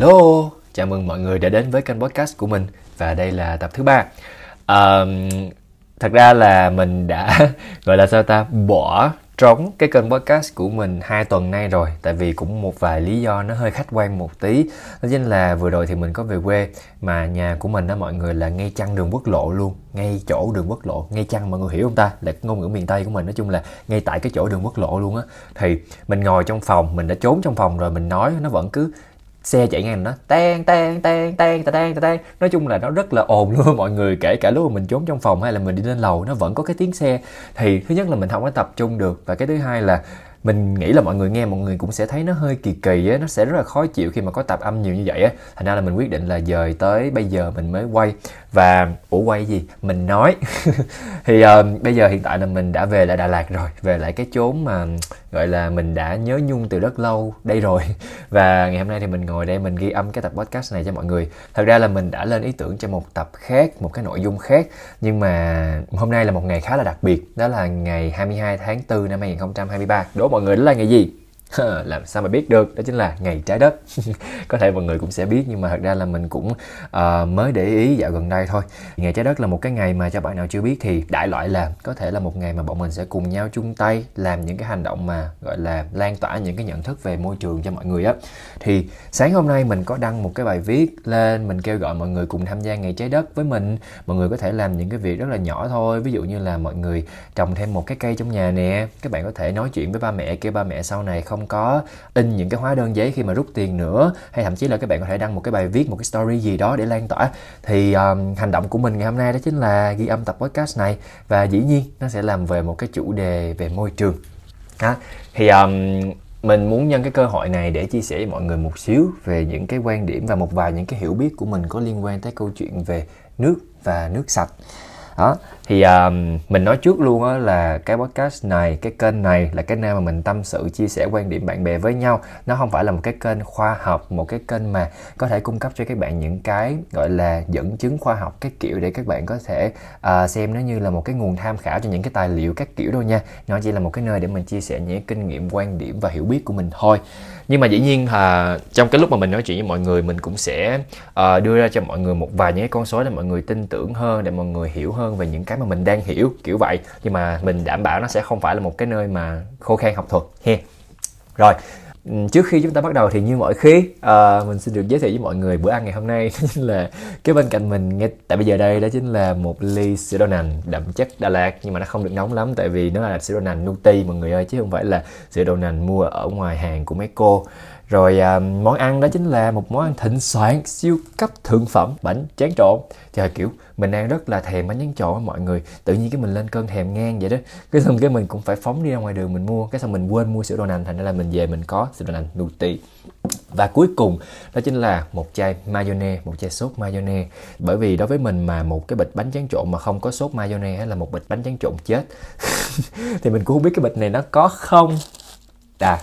Hello, chào mừng mọi người đã đến với kênh podcast của mình và đây là tập thứ ba. Um, thật ra là mình đã gọi là sao ta bỏ trống cái kênh podcast của mình hai tuần nay rồi tại vì cũng một vài lý do nó hơi khách quan một tí. Đó chính là vừa rồi thì mình có về quê mà nhà của mình đó mọi người là ngay chăn đường quốc lộ luôn ngay chỗ đường quốc lộ. Ngay chăn mọi người hiểu không ta? Là ngôn ngữ miền tây của mình nói chung là ngay tại cái chỗ đường quốc lộ luôn á. Thì mình ngồi trong phòng mình đã trốn trong phòng rồi mình nói nó vẫn cứ xe chạy ngang nó tan tan tan tan tan tan nói chung là nó rất là ồn luôn mọi người kể cả lúc mà mình trốn trong phòng hay là mình đi lên lầu nó vẫn có cái tiếng xe. Thì thứ nhất là mình không có tập trung được và cái thứ hai là mình nghĩ là mọi người nghe mọi người cũng sẽ thấy nó hơi kỳ kỳ á nó sẽ rất là khó chịu khi mà có tạp âm nhiều như vậy á. Thành ra là mình quyết định là dời tới bây giờ mình mới quay. Và ủa quay gì? Mình nói. Thì uh, bây giờ hiện tại là mình đã về lại Đà Lạt rồi về lại cái chốn mà gọi là mình đã nhớ nhung từ rất lâu đây rồi. Và ngày hôm nay thì mình ngồi đây mình ghi âm cái tập podcast này cho mọi người. Thật ra là mình đã lên ý tưởng cho một tập khác, một cái nội dung khác. Nhưng mà hôm nay là một ngày khá là đặc biệt. Đó là ngày 22 tháng 4 năm 2023 đố mọi người đó là ngày gì? Làm sao mà biết được? Đó chính là ngày trái đất. Có thể mọi người cũng sẽ biết nhưng mà thật ra là mình cũng uh, mới để ý dạo gần đây thôi. Ngày trái đất là một cái ngày mà cho bạn nào chưa biết thì đại loại là có thể là một ngày mà bọn mình sẽ cùng nhau chung tay làm những cái hành động mà gọi là lan tỏa những cái nhận thức về môi trường cho mọi người á. Thì sáng hôm nay mình có đăng một cái bài viết lên mình kêu gọi mọi người cùng tham gia ngày trái đất với mình. Mọi người có thể làm những cái việc rất là nhỏ thôi ví dụ như là mọi người trồng thêm một cái cây trong nhà nè các bạn có thể nói chuyện với ba mẹ kêu ba mẹ sau này không không có in những cái hóa đơn giấy khi mà rút tiền nữa hay thậm chí là các bạn có thể đăng một cái bài viết một cái story gì đó để lan tỏa thì um, hành động của mình ngày hôm nay đó chính là ghi âm tập podcast này và dĩ nhiên nó sẽ làm về một cái chủ đề về môi trường đó. thì um, mình muốn nhân cái cơ hội này để chia sẻ với mọi người một xíu về những cái quan điểm và một vài những cái hiểu biết của mình có liên quan tới câu chuyện về nước và nước sạch đó thì um, mình nói trước luôn á là cái podcast này cái kênh này là cái nơi mà mình tâm sự chia sẻ quan điểm bạn bè với nhau. Nó không phải là một cái kênh khoa học một cái kênh mà có thể cung cấp cho các bạn những cái gọi là dẫn chứng khoa học cái kiểu để các bạn có thể uh, xem nó như là một cái nguồn tham khảo cho những cái tài liệu các kiểu đâu nha. Nó chỉ là một cái nơi để mình chia sẻ những kinh nghiệm quan điểm và hiểu biết của mình thôi. Nhưng mà dĩ nhiên là trong cái lúc mà mình nói chuyện với mọi người mình cũng sẽ uh, đưa ra cho mọi người một vài những cái con số để mọi người tin tưởng hơn để mọi người hiểu hơn về những cái mà mình đang hiểu kiểu vậy. Nhưng mà mình đảm bảo nó sẽ không phải là một cái nơi mà khô khan học thuật he. Rồi trước khi chúng ta bắt đầu thì như mọi khi uh, mình xin được giới thiệu với mọi người bữa ăn ngày hôm nay. Chính là cái bên cạnh mình ngay tại bây giờ đây đó chính là một ly sữa đậu nành đậm chất Đà Lạt. Nhưng mà nó không được nóng lắm tại vì nó là sữa đậu nành Nuti mọi người ơi chứ không phải là sữa đậu nành mua ở ngoài hàng của mấy cô rồi à, món ăn đó chính là một món ăn thịnh soạn siêu cấp thượng phẩm bánh tráng trộn. Trời kiểu mình đang rất là thèm bánh tráng trộn mọi người. Tự nhiên cái mình lên cơn thèm ngang vậy đó. Cái xong cái mình cũng phải phóng đi ra ngoài đường mình mua. Cái xong mình quên mua sữa đậu nành thành ra là mình về mình có sữa đậu nành nutri. Và cuối cùng đó chính là một chai mayonnaise một chai sốt mayonnaise. Bởi vì đối với mình mà một cái bịch bánh tráng trộn mà không có sốt mayonnaise là một bịch bánh tráng trộn chết. Thì mình cũng không biết cái bịch này nó có không? À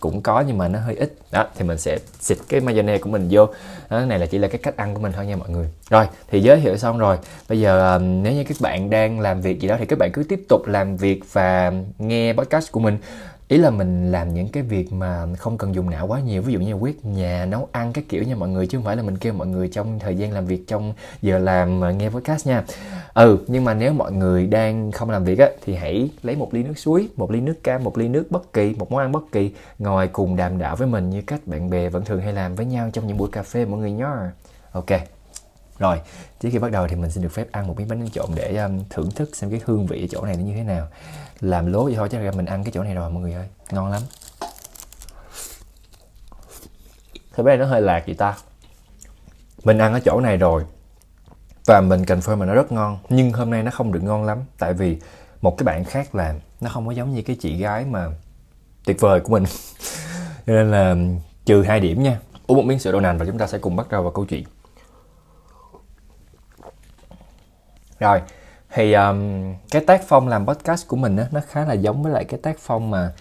cũng có nhưng mà nó hơi ít. Đó thì mình sẽ xịt cái mayonnaise của mình vô. Đó, này là chỉ là cái cách ăn của mình thôi nha mọi người. Rồi thì giới thiệu xong rồi. Bây giờ um, nếu như các bạn đang làm việc gì đó thì các bạn cứ tiếp tục làm việc và nghe podcast của mình ý là mình làm những cái việc mà không cần dùng não quá nhiều, ví dụ như quét nhà, nấu ăn các kiểu nha mọi người, chứ không phải là mình kêu mọi người trong thời gian làm việc, trong giờ làm mà nghe podcast nha. Ừ nhưng mà nếu mọi người đang không làm việc á, thì hãy lấy một ly nước suối, một ly nước cam, một ly nước bất kỳ, một món ăn bất kỳ, ngồi cùng đàm đạo với mình như cách bạn bè vẫn thường hay làm với nhau trong những buổi cà phê mọi người nhá. Ok rồi trước khi bắt đầu thì mình xin được phép ăn một miếng bánh trộn để um, thưởng thức xem cái hương vị ở chỗ này nó như thế nào. Làm lố vậy thôi chứ ra mình ăn cái chỗ này rồi mọi người ơi. Ngon lắm. Thế này nó hơi lạc vậy ta? Mình ăn ở chỗ này rồi Và mình confirm mà nó rất ngon Nhưng hôm nay nó không được ngon lắm. Tại vì một cái bạn khác làm Nó không có giống như cái chị gái mà Tuyệt vời của mình. Cho nên là um, trừ hai điểm nha. Uống một miếng sữa đậu nành và chúng ta sẽ cùng bắt đầu vào câu chuyện. Rồi thì um, cái tác phong làm podcast của mình á nó khá là giống với lại cái tác phong mà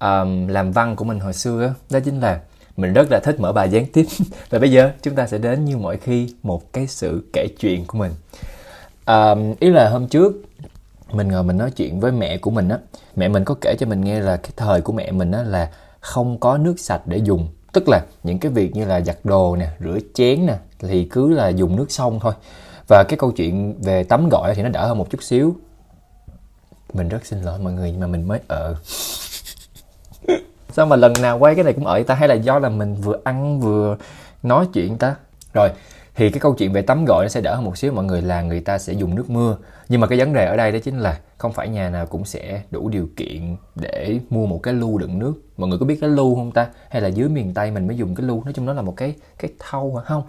um, làm văn của mình hồi xưa đó. đó chính là mình rất là thích mở bài gián tiếp. Và bây giờ chúng ta sẽ đến như mọi khi một cái sự kể chuyện của mình. Um, ý là hôm trước mình ngồi mình nói chuyện với mẹ của mình á. Mẹ mình có kể cho mình nghe là cái thời của mẹ mình á là không có nước sạch để dùng. Tức là những cái việc như là giặt đồ nè rửa chén nè thì cứ là dùng nước sông thôi và cái câu chuyện về tắm gội thì nó đỡ hơn một chút xíu. Mình rất xin lỗi mọi người nhưng mà mình mới ở. Sao mà lần nào quay cái này cũng ở ta? Hay là do là mình vừa ăn vừa nói chuyện ta? Rồi thì cái câu chuyện về tắm gội nó sẽ đỡ hơn một xíu. Mọi người là người ta sẽ dùng nước mưa. Nhưng mà cái vấn đề ở đây đó chính là không phải nhà nào cũng sẽ đủ điều kiện để mua một cái lu đựng nước. Mọi người có biết cái lu không ta? Hay là dưới miền tây mình mới dùng cái lu nói chung nó là một cái cái thau hả? Không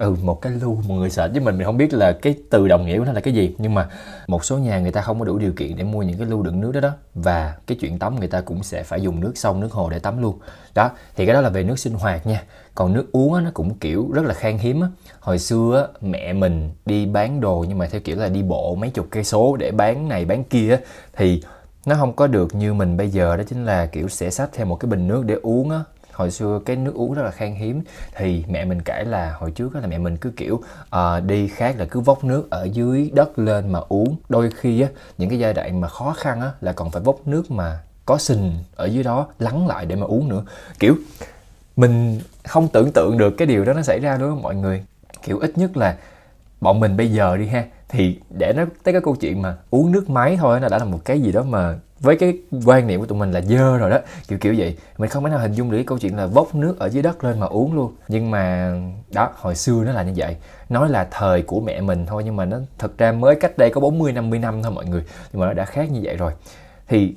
ừ một cái lưu một người sợ. Với mình mình không biết là cái từ đồng nghĩa của nó là cái gì. Nhưng mà một số nhà người ta không có đủ điều kiện để mua những cái lưu đựng nước đó đó. Và cái chuyện tắm người ta cũng sẽ phải dùng nước sông nước hồ để tắm luôn. Đó thì cái đó là về nước sinh hoạt nha. Còn nước uống á, nó cũng kiểu rất là khan hiếm á. Hồi xưa á, mẹ mình đi bán đồ nhưng mà theo kiểu là đi bộ mấy chục cây số để bán này bán kia á, thì nó không có được như mình bây giờ. Đó chính là kiểu sẽ xách theo một cái bình nước để uống á hồi xưa cái nước uống rất là khan hiếm thì mẹ mình kể là hồi trước là mẹ mình cứ kiểu uh, đi khác là cứ vốc nước ở dưới đất lên mà uống. Đôi khi á những cái giai đoạn mà khó khăn á là còn phải vốc nước mà có sình ở dưới đó lắng lại để mà uống nữa. Kiểu mình không tưởng tượng được cái điều đó nó xảy ra đúng không mọi người. Kiểu ít nhất là bọn mình bây giờ đi ha thì để nó tới cái câu chuyện mà uống nước máy thôi nó đã là một cái gì đó mà với cái quan niệm của tụi mình là dơ rồi đó, kiểu kiểu vậy. Mình không thể nào hình dung được cái câu chuyện là vốc nước ở dưới đất lên mà uống luôn. Nhưng mà, đó, hồi xưa nó là như vậy. Nói là thời của mẹ mình thôi, nhưng mà nó thực ra mới cách đây có 40 50 năm thôi mọi người. Nhưng mà nó đã khác như vậy rồi. Thì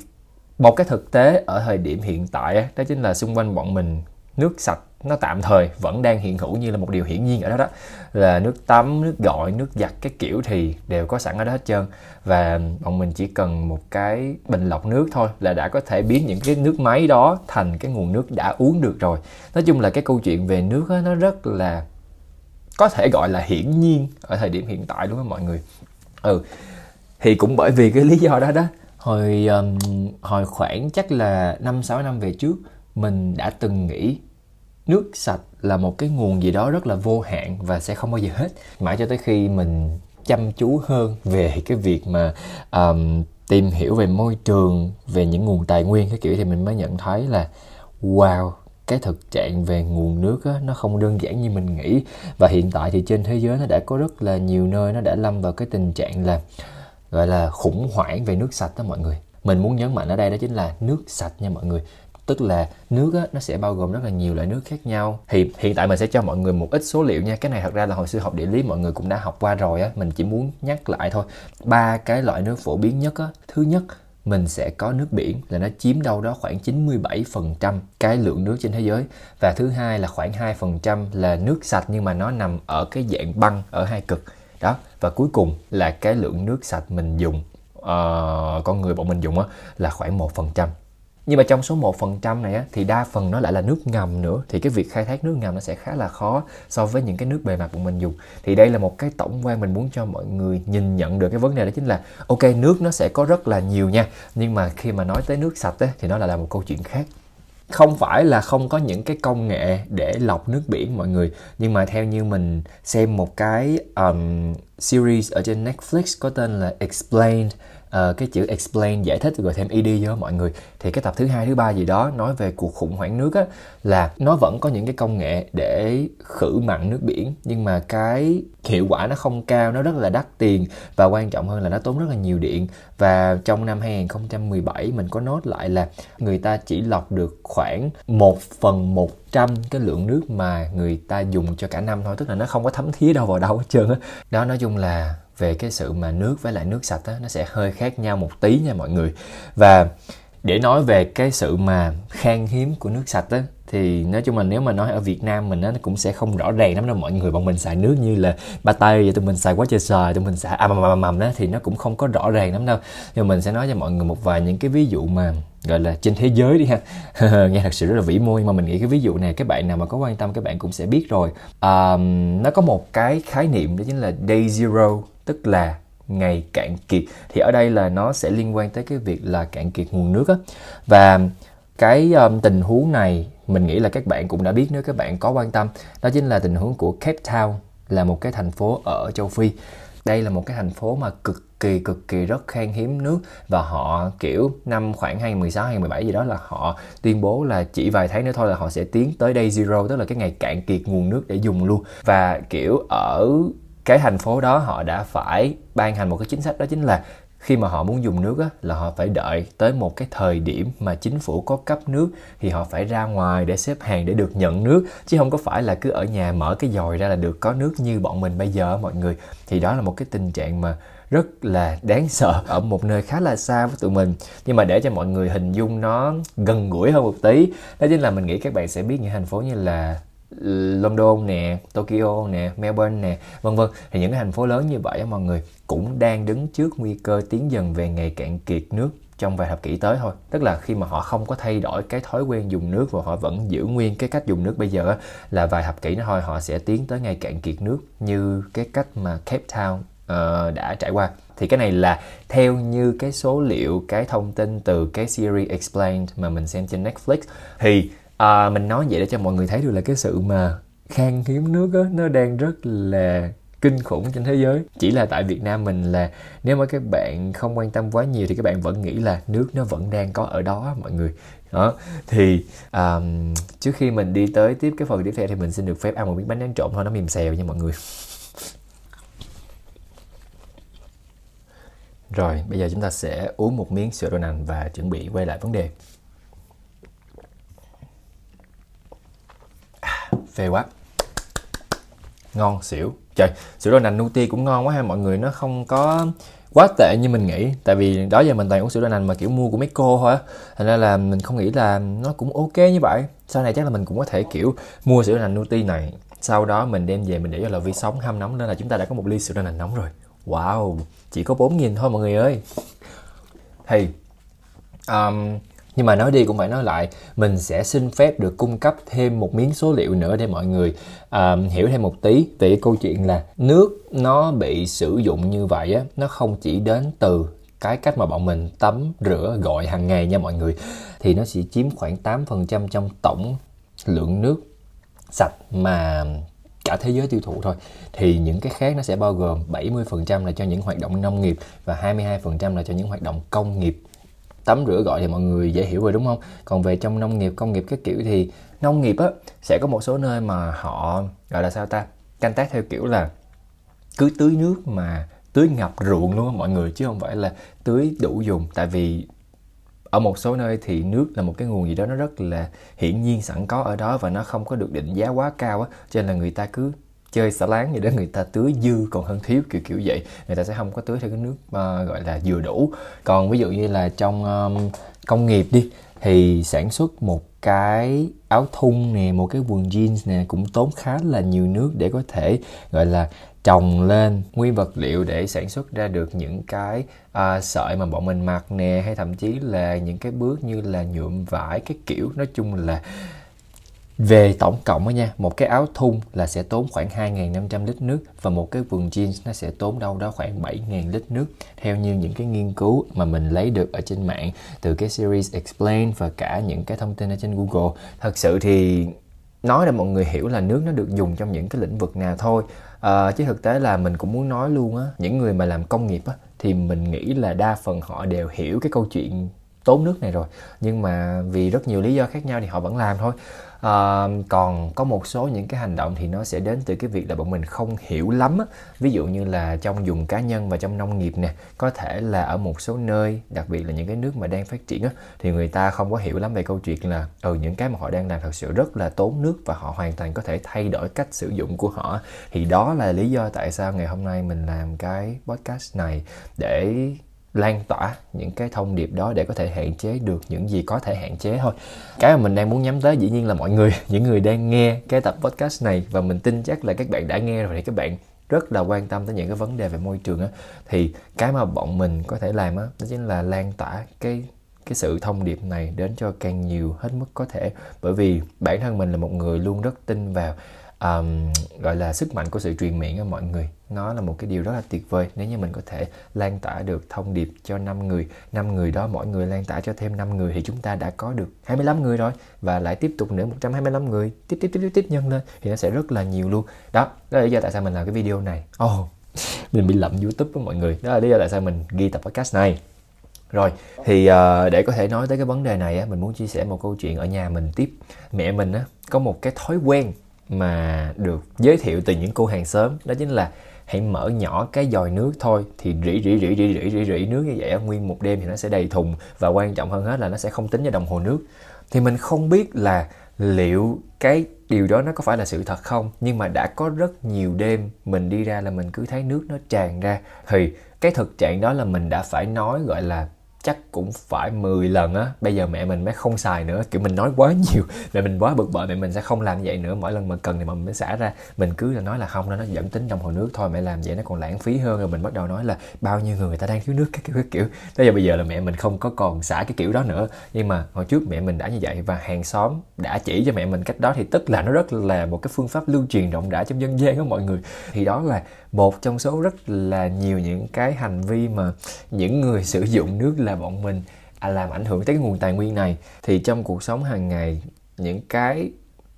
một cái thực tế ở thời điểm hiện tại đó chính là xung quanh bọn mình nước sạch nó tạm thời vẫn đang hiện hữu như là một điều hiển nhiên ở đó đó. Là nước tắm nước gội nước giặt cái kiểu thì đều có sẵn ở đó hết trơn. Và bọn mình chỉ cần một cái bình lọc nước thôi là đã có thể biến những cái nước máy đó thành cái nguồn nước đã uống được rồi. Nói chung là cái câu chuyện về nước đó, nó rất là có thể gọi là hiển nhiên ở thời điểm hiện tại đúng không mọi người. Ừ thì cũng bởi vì cái lý do đó đó hồi um, hồi khoảng chắc là năm sáu năm về trước mình đã từng nghĩ nước sạch là một cái nguồn gì đó rất là vô hạn và sẽ không bao giờ hết. Mãi cho tới khi mình chăm chú hơn về cái việc mà um, tìm hiểu về môi trường về những nguồn tài nguyên cái kiểu thì mình mới nhận thấy là wow cái thực trạng về nguồn nước á, nó không đơn giản như mình nghĩ. Và hiện tại thì trên thế giới nó đã có rất là nhiều nơi nó đã lâm vào cái tình trạng là gọi là khủng hoảng về nước sạch đó mọi người. Mình muốn nhấn mạnh ở đây đó chính là nước sạch nha mọi người tức là nước á, nó sẽ bao gồm rất là nhiều loại nước khác nhau. Thì hiện tại mình sẽ cho mọi người một ít số liệu nha. Cái này thật ra là hồi xưa học địa lý mọi người cũng đã học qua rồi á. Mình chỉ muốn nhắc lại thôi. Ba cái loại nước phổ biến nhất á. Thứ nhất mình sẽ có nước biển là nó chiếm đâu đó khoảng 97% cái lượng nước trên thế giới. Và thứ hai là khoảng 2% là nước sạch nhưng mà nó nằm ở cái dạng băng ở hai cực. Đó và cuối cùng là cái lượng nước sạch mình dùng uh, con người bọn mình dùng á là khoảng một phần trăm nhưng mà trong số 1% này á, thì đa phần nó lại là nước ngầm nữa. Thì cái việc khai thác nước ngầm nó sẽ khá là khó so với những cái nước bề mặt của mình dùng. Thì đây là một cái tổng quan mình muốn cho mọi người nhìn nhận được cái vấn đề đó chính là ok nước nó sẽ có rất là nhiều nha nhưng mà khi mà nói tới nước sạch á, thì nó là, là một câu chuyện khác. Không phải là không có những cái công nghệ để lọc nước biển mọi người nhưng mà theo như mình xem một cái um, series ở trên Netflix có tên là Explained uh, cái chữ explain giải thích rồi thêm ed cho mọi người. Thì cái tập thứ hai thứ ba gì đó nói về cuộc khủng hoảng nước á là nó vẫn có những cái công nghệ để khử mặn nước biển nhưng mà cái hiệu quả nó không cao nó rất là đắt tiền và quan trọng hơn là nó tốn rất là nhiều điện. Và trong năm 2017 mình có nốt lại là người ta chỉ lọc được khoảng 1 phần 100 cái lượng nước mà người ta dùng cho cả năm thôi tức là nó không có thấm thía đâu vào đâu hết trơn á. Đó nói chung là về cái sự mà nước với lại nước sạch á, nó sẽ hơi khác nhau một tí nha mọi người. Và để nói về cái sự mà khan hiếm của nước sạch á thì nói chung là nếu mà nói ở Việt Nam mình á nó cũng sẽ không rõ ràng lắm đâu mọi người. Bọn mình xài nước như là ba tây vậy tụi mình xài quá trời xài tụi mình xài à mầm mầm mầm đó thì nó cũng không có rõ ràng lắm đâu. Nhưng mình sẽ nói cho mọi người một vài những cái ví dụ mà gọi là trên thế giới đi ha. Nghe thật sự rất là vĩ mô nhưng mà mình nghĩ cái ví dụ này các bạn nào mà có quan tâm các bạn cũng sẽ biết rồi. À, nó có một cái khái niệm đó chính là day zero tức là ngày cạn kiệt. Thì ở đây là nó sẽ liên quan tới cái việc là cạn kiệt nguồn nước á. Và cái um, tình huống này mình nghĩ là các bạn cũng đã biết nếu các bạn có quan tâm. Đó chính là tình huống của Cape Town là một cái thành phố ở châu Phi. Đây là một cái thành phố mà cực kỳ cực kỳ rất khan hiếm nước. Và họ kiểu năm khoảng 2016 2017 gì đó là họ tuyên bố là chỉ vài tháng nữa thôi là họ sẽ tiến tới day zero tức là cái ngày cạn kiệt nguồn nước để dùng luôn. Và kiểu ở cái thành phố đó họ đã phải ban hành một cái chính sách đó chính là khi mà họ muốn dùng nước á, là họ phải đợi tới một cái thời điểm mà chính phủ có cấp nước thì họ phải ra ngoài để xếp hàng để được nhận nước. Chứ không có phải là cứ ở nhà mở cái dòi ra là được có nước như bọn mình bây giờ mọi người. Thì đó là một cái tình trạng mà rất là đáng sợ ở một nơi khá là xa với tụi mình. Nhưng mà để cho mọi người hình dung nó gần gũi hơn một tí đó chính là mình nghĩ các bạn sẽ biết những thành phố như là London nè, Tokyo nè, Melbourne nè, vân vân. Thì những cái thành phố lớn như vậy mọi người cũng đang đứng trước nguy cơ tiến dần về ngày cạn kiệt nước trong vài thập kỷ tới thôi. Tức là khi mà họ không có thay đổi cái thói quen dùng nước và họ vẫn giữ nguyên cái cách dùng nước bây giờ là vài thập kỷ nữa thôi họ sẽ tiến tới ngày cạn kiệt nước như cái cách mà Cape Town uh, đã trải qua. Thì cái này là theo như cái số liệu cái thông tin từ cái series Explained mà mình xem trên Netflix. Thì à, mình nói vậy để cho mọi người thấy được là cái sự mà khan hiếm nước đó, nó đang rất là kinh khủng trên thế giới. Chỉ là tại Việt Nam mình là nếu mà các bạn không quan tâm quá nhiều thì các bạn vẫn nghĩ là nước nó vẫn đang có ở đó mọi người. Đó. Thì um, trước khi mình đi tới tiếp cái phần tiếp theo thì mình xin được phép ăn một miếng bánh tráng trộn thôi nó mềm xèo nha mọi người. Rồi bây giờ chúng ta sẽ uống một miếng sữa đậu nành và chuẩn bị quay lại vấn đề. Phê quá. Ngon xỉu. Trời sữa đậu nành nuti cũng ngon quá ha mọi người. Nó không có quá tệ như mình nghĩ. Tại vì đó giờ mình toàn uống sữa đậu nành mà kiểu mua của mấy cô thôi á. Thành ra là mình không nghĩ là nó cũng ok như vậy. Sau này chắc là mình cũng có thể kiểu mua sữa đậu nành nuti này. Sau đó mình đem về mình để vào lò vi sóng hâm nóng. Nên là chúng ta đã có một ly sữa đậu nành nóng rồi. Wow chỉ có 4 nghìn thôi mọi người ơi. Thì um, nhưng mà nói đi cũng phải nói lại mình sẽ xin phép được cung cấp thêm một miếng số liệu nữa để mọi người uh, hiểu thêm một tí về câu chuyện là nước nó bị sử dụng như vậy á nó không chỉ đến từ cái cách mà bọn mình tắm rửa gọi hàng ngày nha mọi người thì nó sẽ chiếm khoảng 8% trong tổng lượng nước sạch mà cả thế giới tiêu thụ thôi. Thì những cái khác nó sẽ bao gồm 70% là cho những hoạt động nông nghiệp và 22% là cho những hoạt động công nghiệp tắm rửa gọi thì mọi người dễ hiểu rồi, đúng không? Còn về trong nông nghiệp, công nghiệp các kiểu thì nông nghiệp á, sẽ có một số nơi mà họ, gọi là sao ta, canh tác theo kiểu là cứ tưới nước mà tưới ngập ruộng luôn á mọi người, chứ không phải là tưới đủ dùng. Tại vì ở một số nơi thì nước là một cái nguồn gì đó nó rất là hiển nhiên, sẵn có ở đó và nó không có được định giá quá cao á, cho nên là người ta cứ chơi xả láng gì đó người ta tưới dư còn hơn thiếu kiểu kiểu vậy. Người ta sẽ không có tưới theo cái nước uh, gọi là vừa đủ. Còn ví dụ như là trong um, công nghiệp đi thì sản xuất một cái áo thun nè một cái quần jeans nè cũng tốn khá là nhiều nước để có thể gọi là trồng lên nguyên vật liệu để sản xuất ra được những cái uh, sợi mà bọn mình mặc nè hay thậm chí là những cái bước như là nhuộm vải cái kiểu. Nói chung là về tổng cộng á nha, một cái áo thun là sẽ tốn khoảng 2.500 lít nước và một cái quần jeans nó sẽ tốn đâu đó khoảng 7.000 lít nước. Theo như những cái nghiên cứu mà mình lấy được ở trên mạng từ cái series Explain và cả những cái thông tin ở trên Google. Thật sự thì nói để mọi người hiểu là nước nó được dùng trong những cái lĩnh vực nào thôi. À, chứ thực tế là mình cũng muốn nói luôn á những người mà làm công nghiệp á thì mình nghĩ là đa phần họ đều hiểu cái câu chuyện tốn nước này rồi. Nhưng mà vì rất nhiều lý do khác nhau thì họ vẫn làm thôi à, còn có một số những cái hành động thì nó sẽ đến từ cái việc là bọn mình không hiểu lắm ví dụ như là trong dùng cá nhân và trong nông nghiệp nè có thể là ở một số nơi đặc biệt là những cái nước mà đang phát triển á, thì người ta không có hiểu lắm về câu chuyện là ừ những cái mà họ đang làm thật sự rất là tốn nước và họ hoàn toàn có thể thay đổi cách sử dụng của họ thì đó là lý do tại sao ngày hôm nay mình làm cái podcast này để lan tỏa những cái thông điệp đó để có thể hạn chế được những gì có thể hạn chế thôi. Cái mà mình đang muốn nhắm tới dĩ nhiên là mọi người những người đang nghe cái tập podcast này và mình tin chắc là các bạn đã nghe rồi thì các bạn rất là quan tâm tới những cái vấn đề về môi trường á. Thì cái mà bọn mình có thể làm á đó chính là lan tỏa cái cái sự thông điệp này đến cho càng nhiều hết mức có thể. Bởi vì bản thân mình là một người luôn rất tin vào um, gọi là sức mạnh của sự truyền miệng á mọi người nó là một cái điều rất là tuyệt vời. Nếu như mình có thể lan tỏa được thông điệp cho 5 người 5 người đó mỗi người lan tỏa cho thêm 5 người thì chúng ta đã có được 25 người rồi. Và lại tiếp tục nữa 125 người tiếp tiếp tiếp tiếp tiếp nhân lên thì nó sẽ rất là nhiều luôn. Đó đó là lý do tại sao mình làm cái video này. Oh mình bị lậm youtube với mọi người. Đó là lý do tại sao mình ghi tập podcast này. Rồi thì uh, để có thể nói tới cái vấn đề này á mình muốn chia sẻ một câu chuyện ở nhà mình tiếp. Mẹ mình á có một cái thói quen mà được giới thiệu từ những cô hàng xóm. Đó chính là hãy mở nhỏ cái dòi nước thôi. Thì rỉ rỉ rỉ rỉ rỉ rỉ rỉ nước như vậy nguyên một đêm thì nó sẽ đầy thùng. Và quan trọng hơn hết là nó sẽ không tính vào đồng hồ nước. Thì mình không biết là liệu cái điều đó nó có phải là sự thật không, nhưng mà đã có rất nhiều đêm mình đi ra là mình cứ thấy nước nó tràn ra. Thì cái thực trạng đó là mình đã phải nói, gọi là chắc cũng phải 10 lần á. Bây giờ mẹ mình mới không xài nữa. Kiểu, mình nói quá nhiều, mẹ mình quá bực bội, mẹ mình sẽ không làm vậy nữa. Mỗi lần mà cần thì mình mới xả ra. Mình cứ là nói là không đó nó dẫn tính trong hồ nước thôi. Mẹ làm vậy nó còn lãng phí hơn. Rồi mình bắt đầu nói là bao nhiêu người người ta đang thiếu nước cái kiểu, các kiểu. Bây giờ bây giờ là mẹ mình không có còn xả cái kiểu đó nữa. Nhưng mà hồi trước mẹ mình đã như vậy và hàng xóm đã chỉ cho mẹ mình cách đó. Thì tức là nó rất là một cái phương pháp lưu truyền rộng rãi trong dân gian đó mọi người. Thì đó là một trong số rất là nhiều những cái hành vi mà những người sử dụng nước là bọn mình à, làm ảnh hưởng tới cái nguồn tài nguyên này. Thì trong cuộc sống hàng ngày những cái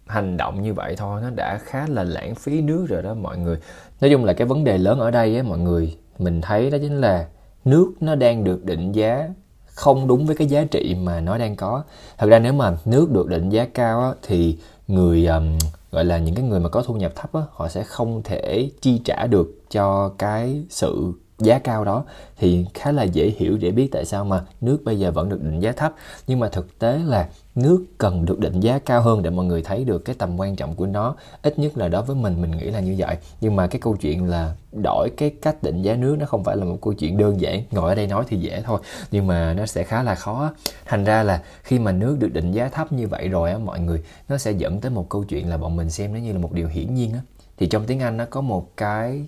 hành động như vậy thôi nó đã khá là lãng phí nước rồi đó mọi người. Nói chung là cái vấn đề lớn ở đây á mọi người mình thấy đó chính là nước nó đang được định giá không đúng với cái giá trị mà nó đang có. Thật ra nếu mà nước được định giá cao á, thì người um, gọi là những cái người mà có thu nhập thấp á, họ sẽ không thể chi trả được cho cái sự giá cao đó thì khá là dễ hiểu để biết tại sao mà nước bây giờ vẫn được định giá thấp. Nhưng mà thực tế là nước cần được định giá cao hơn để mọi người thấy được cái tầm quan trọng của nó. Ít nhất là đối với mình mình nghĩ là như vậy. Nhưng mà cái câu chuyện là đổi cái cách định giá nước nó không phải là một câu chuyện đơn giản. Ngồi ở đây nói thì dễ thôi, nhưng mà nó sẽ khá là khó. Thành ra là khi mà nước được định giá thấp như vậy rồi á, mọi người, nó sẽ dẫn tới một câu chuyện là bọn mình xem nó như là một điều hiển nhiên á. Thì trong tiếng Anh nó có một cái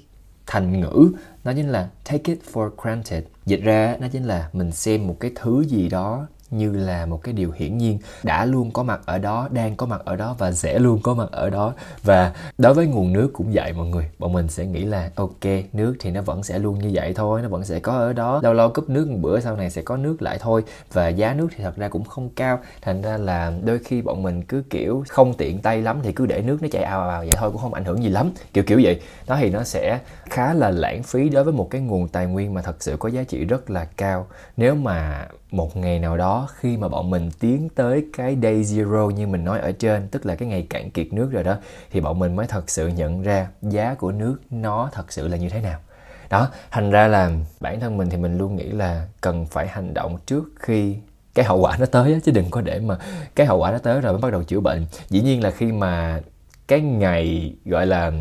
thành ngữ. Nó chính là take it for granted. Dịch ra nó chính là mình xem một cái thứ gì đó như là một cái điều hiển nhiên. Đã luôn có mặt ở đó, đang có mặt ở đó và sẽ luôn có mặt ở đó. Và đối với nguồn nước cũng vậy mọi người. Bọn mình sẽ nghĩ là, ok, nước thì nó vẫn sẽ luôn như vậy thôi, nó vẫn sẽ có ở đó. Lâu lâu cúp nước một bữa, sau này sẽ có nước lại thôi. Và giá nước thì thật ra cũng không cao. Thành ra là đôi khi bọn mình cứ, kiểu, không tiện tay lắm thì cứ để nước nó chảy ào ào vậy thôi, cũng không ảnh hưởng gì lắm. Kiểu kiểu vậy. Đó thì nó sẽ khá là lãng phí đối với một cái nguồn tài nguyên mà thật sự có giá trị rất là cao. Nếu mà một ngày nào đó khi mà bọn mình tiến tới cái day zero như mình nói ở trên, tức là cái ngày cạn kiệt nước rồi đó, thì bọn mình mới thật sự nhận ra giá của nước nó thật sự là như thế nào. Đó, thành ra là bản thân mình thì mình luôn nghĩ là cần phải hành động trước khi cái hậu quả nó tới chứ đừng có để mà cái hậu quả nó tới rồi mới bắt đầu chữa bệnh. Dĩ nhiên là khi mà cái ngày gọi là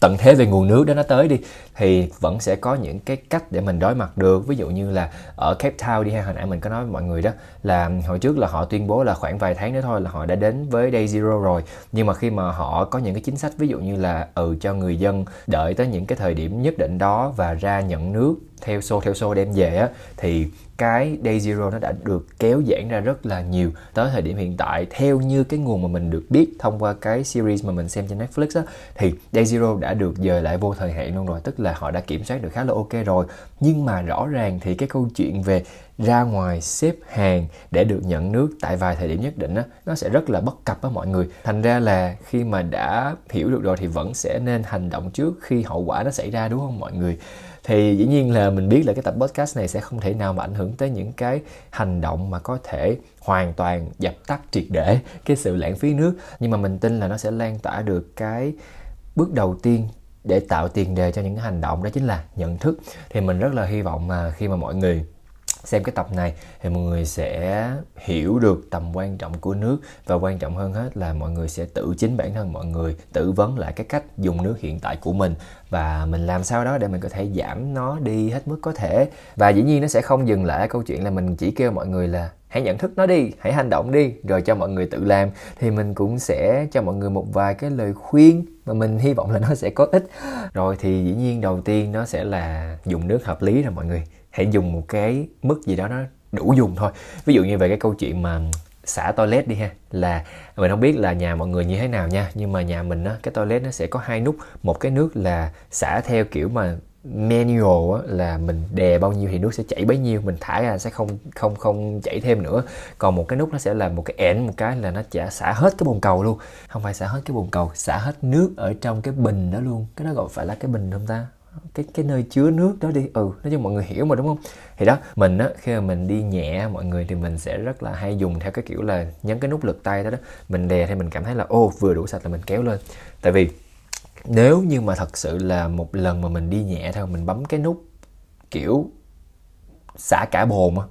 tận thế về nguồn nước đó nó tới đi thì vẫn sẽ có những cái cách để mình đối mặt được. Ví dụ như là ở Cape Town đi ha, hồi nãy mình có nói với mọi người đó, là hồi trước là họ tuyên bố là khoảng vài tháng nữa thôi là họ đã đến với Day Zero rồi. Nhưng mà khi mà họ có những cái chính sách, ví dụ như là ừ cho người dân đợi tới những cái thời điểm nhất định đó và ra nhận nước theo xô theo xô đem về á, thì cái Day Zero nó đã được kéo giãn ra rất là nhiều tới thời điểm hiện tại. Theo như cái nguồn mà mình được biết thông qua cái series mà mình xem trên Netflix á, thì Day Zero đã được dời lại vô thời hạn luôn rồi. Tức là là họ đã kiểm soát được khá là ok rồi. Nhưng mà rõ ràng thì cái câu chuyện về ra ngoài xếp hàng để được nhận nước tại vài thời điểm nhất định á, nó sẽ rất là bất cập á mọi người. Thành ra là khi mà đã hiểu được rồi thì vẫn sẽ nên hành động trước khi hậu quả nó xảy ra, đúng không mọi người? Thì dĩ nhiên là mình biết là cái tập podcast này sẽ không thể nào mà ảnh hưởng tới những cái hành động mà có thể hoàn toàn dập tắt triệt để cái sự lãng phí nước. Nhưng mà mình tin là nó sẽ lan tỏa được cái bước đầu tiên để tạo tiền đề cho những hành động, đó chính là nhận thức. Thì mình rất là hy vọng mà khi mà mọi người xem cái tập này thì mọi người sẽ hiểu được tầm quan trọng của nước. Và quan trọng hơn hết là mọi người sẽ tự chính bản thân mọi người, tự vấn lại cái cách dùng nước hiện tại của mình. Và mình làm sao đó để mình có thể giảm nó đi hết mức có thể. Và dĩ nhiên nó sẽ không dừng lại câu chuyện là mình chỉ kêu mọi người là, hãy nhận thức nó đi, hãy hành động đi, rồi cho mọi người tự làm. Thì mình cũng sẽ cho mọi người một vài cái lời khuyên mà mình hy vọng là nó sẽ có ích. Rồi thì dĩ nhiên đầu tiên nó sẽ là dùng nước hợp lý rồi mọi người hãy dùng một cái mức gì đó nó đủ dùng thôi. Ví dụ như về cái câu chuyện mà xả toilet đi ha là mình không biết là nhà mọi người như thế nào nha nhưng mà nhà mình á cái toilet nó sẽ có hai nút. Một cái nước là xả theo kiểu mà manual á, là mình đè bao nhiêu thì nước sẽ chảy bấy nhiêu mình thả ra sẽ không không không chảy thêm nữa. Còn một cái nút nó sẽ là một cái ẻn một cái là nó chả xả hết cái bồn cầu luôn. Không phải xả hết cái bồn cầu xả hết nước ở trong cái bình đó luôn. Cái đó gọi phải là cái bình không ta? Cái cái nơi chứa nước đó đi. Ừ nói chung mọi người hiểu mà, đúng không? Thì đó, mình á, khi mà mình đi nhẹ, mọi người thì mình sẽ rất là hay dùng theo cái kiểu là nhấn cái nút lực tay đó đó. Mình đè thì mình cảm thấy là, ô, vừa đủ sạch là mình kéo lên. Tại vì nếu như mà thật sự là một lần mà mình đi nhẹ thôi, mình bấm cái nút, kiểu, xả cả bồn á,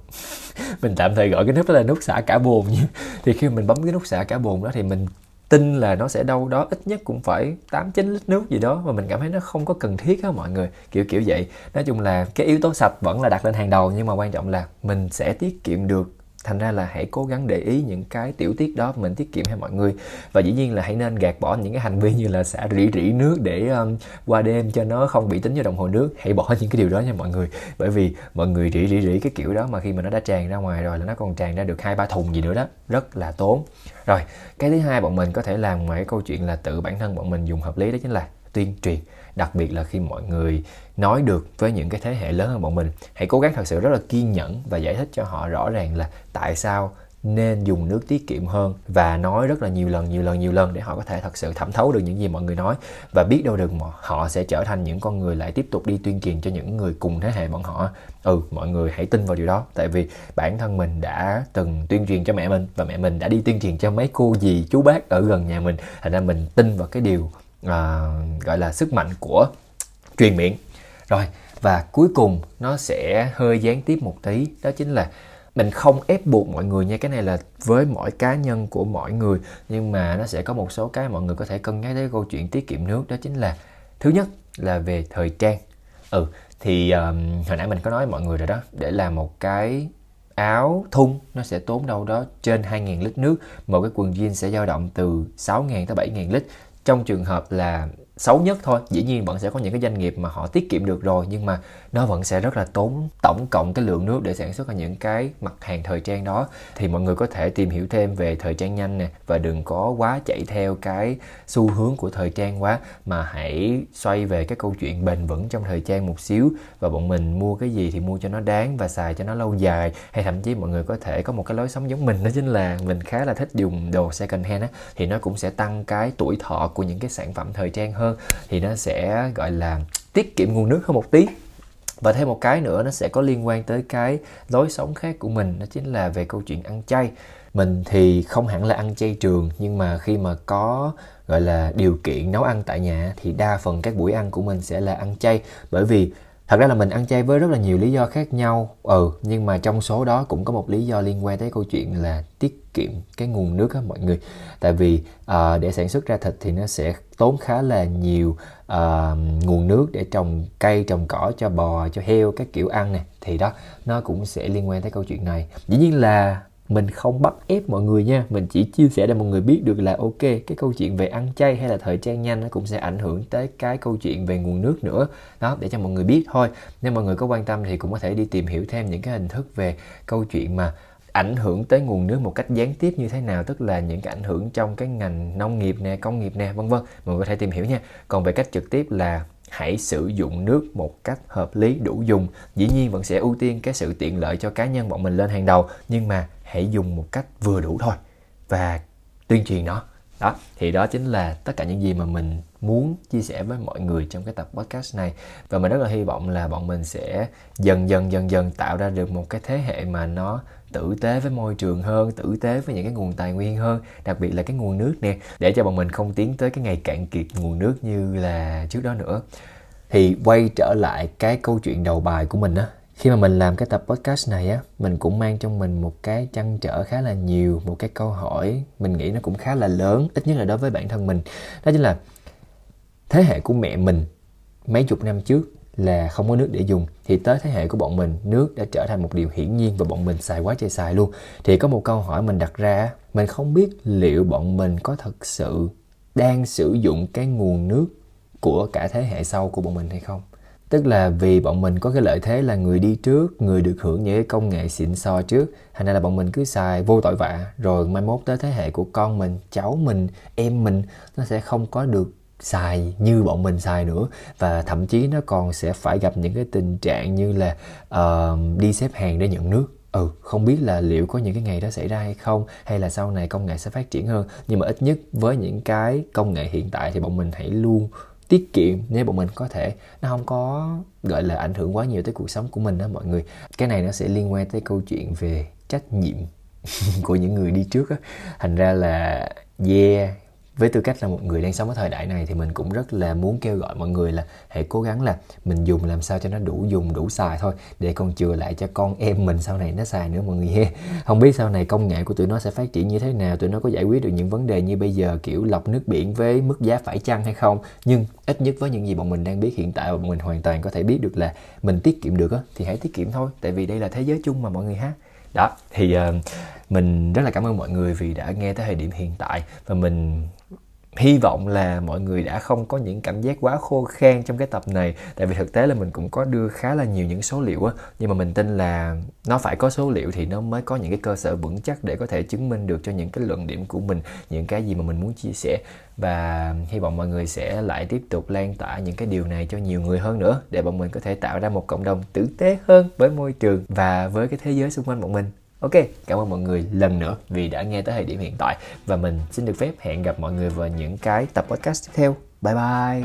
mình tạm thời gọi cái nút đó là nút xả cả bồn nhé thì khi mình bấm cái nút xả cả bồn đó thì mình tin là nó sẽ đâu đó ít nhất cũng phải 8 9 lít nước gì đó mà mình cảm thấy nó không có cần thiết á mọi người. Kiểu kiểu vậy. Nói chung là cái yếu tố sạch vẫn là đặt lên hàng đầu nhưng mà quan trọng là mình sẽ tiết kiệm được thành ra là hãy cố gắng để ý những cái tiểu tiết đó mình tiết kiệm hay mọi người. Và dĩ nhiên là hãy nên gạt bỏ những cái hành vi như là xả rỉ rỉ nước để um, qua đêm cho nó không bị tính vào đồng hồ nước. Hãy bỏ những cái điều đó nha mọi người. Bởi vì mọi người rỉ rỉ rỉ cái kiểu đó mà khi mà nó đã tràn ra ngoài rồi là nó còn tràn ra được hai ba thùng gì nữa đó. Rất là tốn. Rồi cái thứ hai bọn mình có thể làm ngoài cái câu chuyện là tự bản thân bọn mình dùng hợp lý đó chính là tuyên truyền đặc biệt là khi mọi người nói được với những cái thế hệ lớn hơn bọn mình. Hãy cố gắng thật sự rất là kiên nhẫn và giải thích cho họ rõ ràng là tại sao nên dùng nước tiết kiệm hơn và nói rất là nhiều lần nhiều lần nhiều lần để họ có thể thật sự thẩm thấu được những gì mọi người nói. Và biết đâu được họ sẽ trở thành những con người lại tiếp tục đi tuyên truyền cho những người cùng thế hệ bọn họ. Ừ mọi người hãy tin vào điều đó, tại vì bản thân mình đã từng tuyên truyền cho mẹ mình và mẹ mình đã đi tuyên truyền cho mấy cô dì, chú bác ở gần nhà mình. Thành ra mình tin vào cái điều à, gọi là sức mạnh của truyền miệng. Rồi và cuối cùng nó sẽ hơi gián tiếp một tí đó chính là mình không ép buộc mọi người nha cái này là với mỗi cá nhân của mỗi người nhưng mà nó sẽ có một số cái mọi người có thể cân nhắc tới câu chuyện tiết kiệm nước đó chính là thứ nhất là về thời trang. Ừ thì um, hồi nãy mình có nói mọi người rồi đó để làm một cái áo thun nó sẽ tốn đâu đó trên 2.000 lít nước một cái quần jean sẽ dao động từ 6.000 tới 7.000 lít trong trường hợp là xấu nhất thôi. Dĩ nhiên vẫn sẽ có những cái doanh nghiệp mà họ tiết kiệm được rồi, nhưng mà nó vẫn sẽ rất là tốn tổng cộng cái lượng nước để sản xuất ra những cái mặt hàng thời trang đó. Thì mọi người có thể tìm hiểu thêm về thời trang nhanh nè, và đừng có quá chạy theo cái xu hướng của thời trang quá, mà hãy xoay về cái câu chuyện bền vững trong thời trang một xíu. Và bọn mình mua cái gì thì mua cho nó đáng và xài cho nó lâu dài. Hay thậm chí mọi người có thể có một cái lối sống giống mình, đó chính là mình khá là thích dùng đồ second hand á, thì nó cũng sẽ tăng cái tuổi thọ của những cái sản phẩm thời trang hơn thì nó sẽ, gọi là, tiết kiệm nguồn nước hơn một tí. Và thêm một cái nữa, nó sẽ có liên quan tới cái lối sống khác của mình, đó chính là về câu chuyện ăn chay. Mình thì không hẳn là ăn chay trường, nhưng mà khi mà có, gọi là, điều kiện nấu ăn tại nhà thì đa phần các buổi ăn của mình sẽ là ăn chay. Bởi vì thật ra là mình ăn chay với rất là nhiều lý do khác nhau. Ừ nhưng mà trong số đó cũng có một lý do liên quan tới câu chuyện là tiết kiệm cái nguồn nước á mọi người. Tại vì uh, để sản xuất ra thịt thì nó sẽ tốn khá là nhiều uh, nguồn nước để trồng cây trồng cỏ cho bò cho heo các kiểu ăn này thì đó nó cũng sẽ liên quan tới câu chuyện này. Dĩ nhiên là mình không bắt ép mọi người nha. Mình chỉ chia sẻ để mọi người biết được là, ok, cái câu chuyện về ăn chay hay là thời trang nhanh nó cũng sẽ ảnh hưởng tới cái câu chuyện về nguồn nước nữa. Đó, để cho mọi người biết thôi. Nếu mọi người có quan tâm thì cũng có thể đi tìm hiểu thêm những cái hình thức về câu chuyện mà ảnh hưởng tới nguồn nước một cách gián tiếp như thế nào, tức là những cái ảnh hưởng trong cái ngành nông nghiệp nè, công nghiệp nè, vân vân. Mọi người có thể tìm hiểu nha. Còn về cách trực tiếp là hãy sử dụng nước một cách hợp lý, đủ dùng. Dĩ nhiên vẫn sẽ ưu tiên cái sự tiện lợi cho cá nhân bọn mình lên hàng đầu, nhưng mà hãy dùng một cách vừa đủ thôi và tuyên truyền nó. Đó, thì đó chính là tất cả những gì mà mình muốn chia sẻ với mọi người trong cái tập podcast này. Và mình rất là hy vọng là bọn mình sẽ dần dần dần dần tạo ra được một cái thế hệ mà nó tử tế với môi trường hơn, tử tế với những cái nguồn tài nguyên hơn, đặc biệt là cái nguồn nước nè, để cho bọn mình không tiến tới cái ngày cạn kiệt nguồn nước như là trước đó nữa. Thì quay trở lại cái câu chuyện đầu bài của mình á, khi mà mình làm cái tập podcast này á, mình cũng mang trong mình một cái trăn trở khá là nhiều, một cái câu hỏi mình nghĩ nó cũng khá là lớn, ít nhất là đối với bản thân mình. Đó chính là thế hệ của mẹ mình mấy chục năm trước là không có nước để dùng, thì tới thế hệ của bọn mình, nước đã trở thành một điều hiển nhiên và bọn mình xài quá trời xài luôn. Thì có một câu hỏi mình đặt ra mình không biết liệu bọn mình có thật sự đang sử dụng cái nguồn nước của cả thế hệ sau của bọn mình hay không? Tức là vì bọn mình có cái lợi thế là người đi trước, người được hưởng những cái công nghệ xịn sò trước, thành ra là bọn mình cứ xài vô tội vạ. Rồi mai mốt tới thế hệ của con mình, cháu mình, em mình, nó sẽ không có được xài như bọn mình xài nữa. Và thậm chí nó còn sẽ phải gặp những cái tình trạng như là uh, đi xếp hàng để nhận nước. Ừ không biết là liệu có những cái ngày đó xảy ra hay không hay là sau này công nghệ sẽ phát triển hơn. Nhưng mà ít nhất với những cái công nghệ hiện tại thì bọn mình hãy luôn tiết kiệm nếu bọn mình có thể. Nó không có gọi là ảnh hưởng quá nhiều tới cuộc sống của mình đó mọi người. Cái này nó sẽ liên quan tới câu chuyện về trách nhiệm của những người đi trước á. Thành ra là yeah với tư cách là một người đang sống ở thời đại này thì mình cũng rất là muốn kêu gọi mọi người là hãy cố gắng là mình dùng làm sao cho nó đủ dùng đủ xài thôi để còn chừa lại cho con em mình sau này nó xài nữa mọi người ha. Không biết sau này công nghệ của tụi nó sẽ phát triển như thế nào tụi nó có giải quyết được những vấn đề như bây giờ kiểu lọc nước biển với mức giá phải chăng hay không. Nhưng ít nhất với những gì bọn mình đang biết hiện tại bọn mình hoàn toàn có thể biết được là mình tiết kiệm được á thì hãy tiết kiệm thôi tại vì đây là thế giới chung mà mọi người ha. Đó thì uh, mình rất là cảm ơn mọi người vì đã nghe tới thời điểm hiện tại. Và mình hy vọng là mọi người đã không có những cảm giác quá khô khan trong cái tập này. Tại vì thực tế là mình cũng có đưa khá là nhiều những số liệu á. Nhưng mà mình tin là nó phải có số liệu thì nó mới có những cái cơ sở vững chắc để có thể chứng minh được cho những cái luận điểm của mình, những cái gì mà mình muốn chia sẻ. Và hy vọng mọi người sẽ lại tiếp tục lan tỏa những cái điều này cho nhiều người hơn nữa, để bọn mình có thể tạo ra một cộng đồng tử tế hơn với môi trường và với cái thế giới xung quanh bọn mình. Ok, cảm ơn mọi người lần nữa vì đã nghe tới thời điểm hiện tại và mình xin được phép hẹn gặp mọi người vào những cái tập podcast tiếp theo. Bye bye.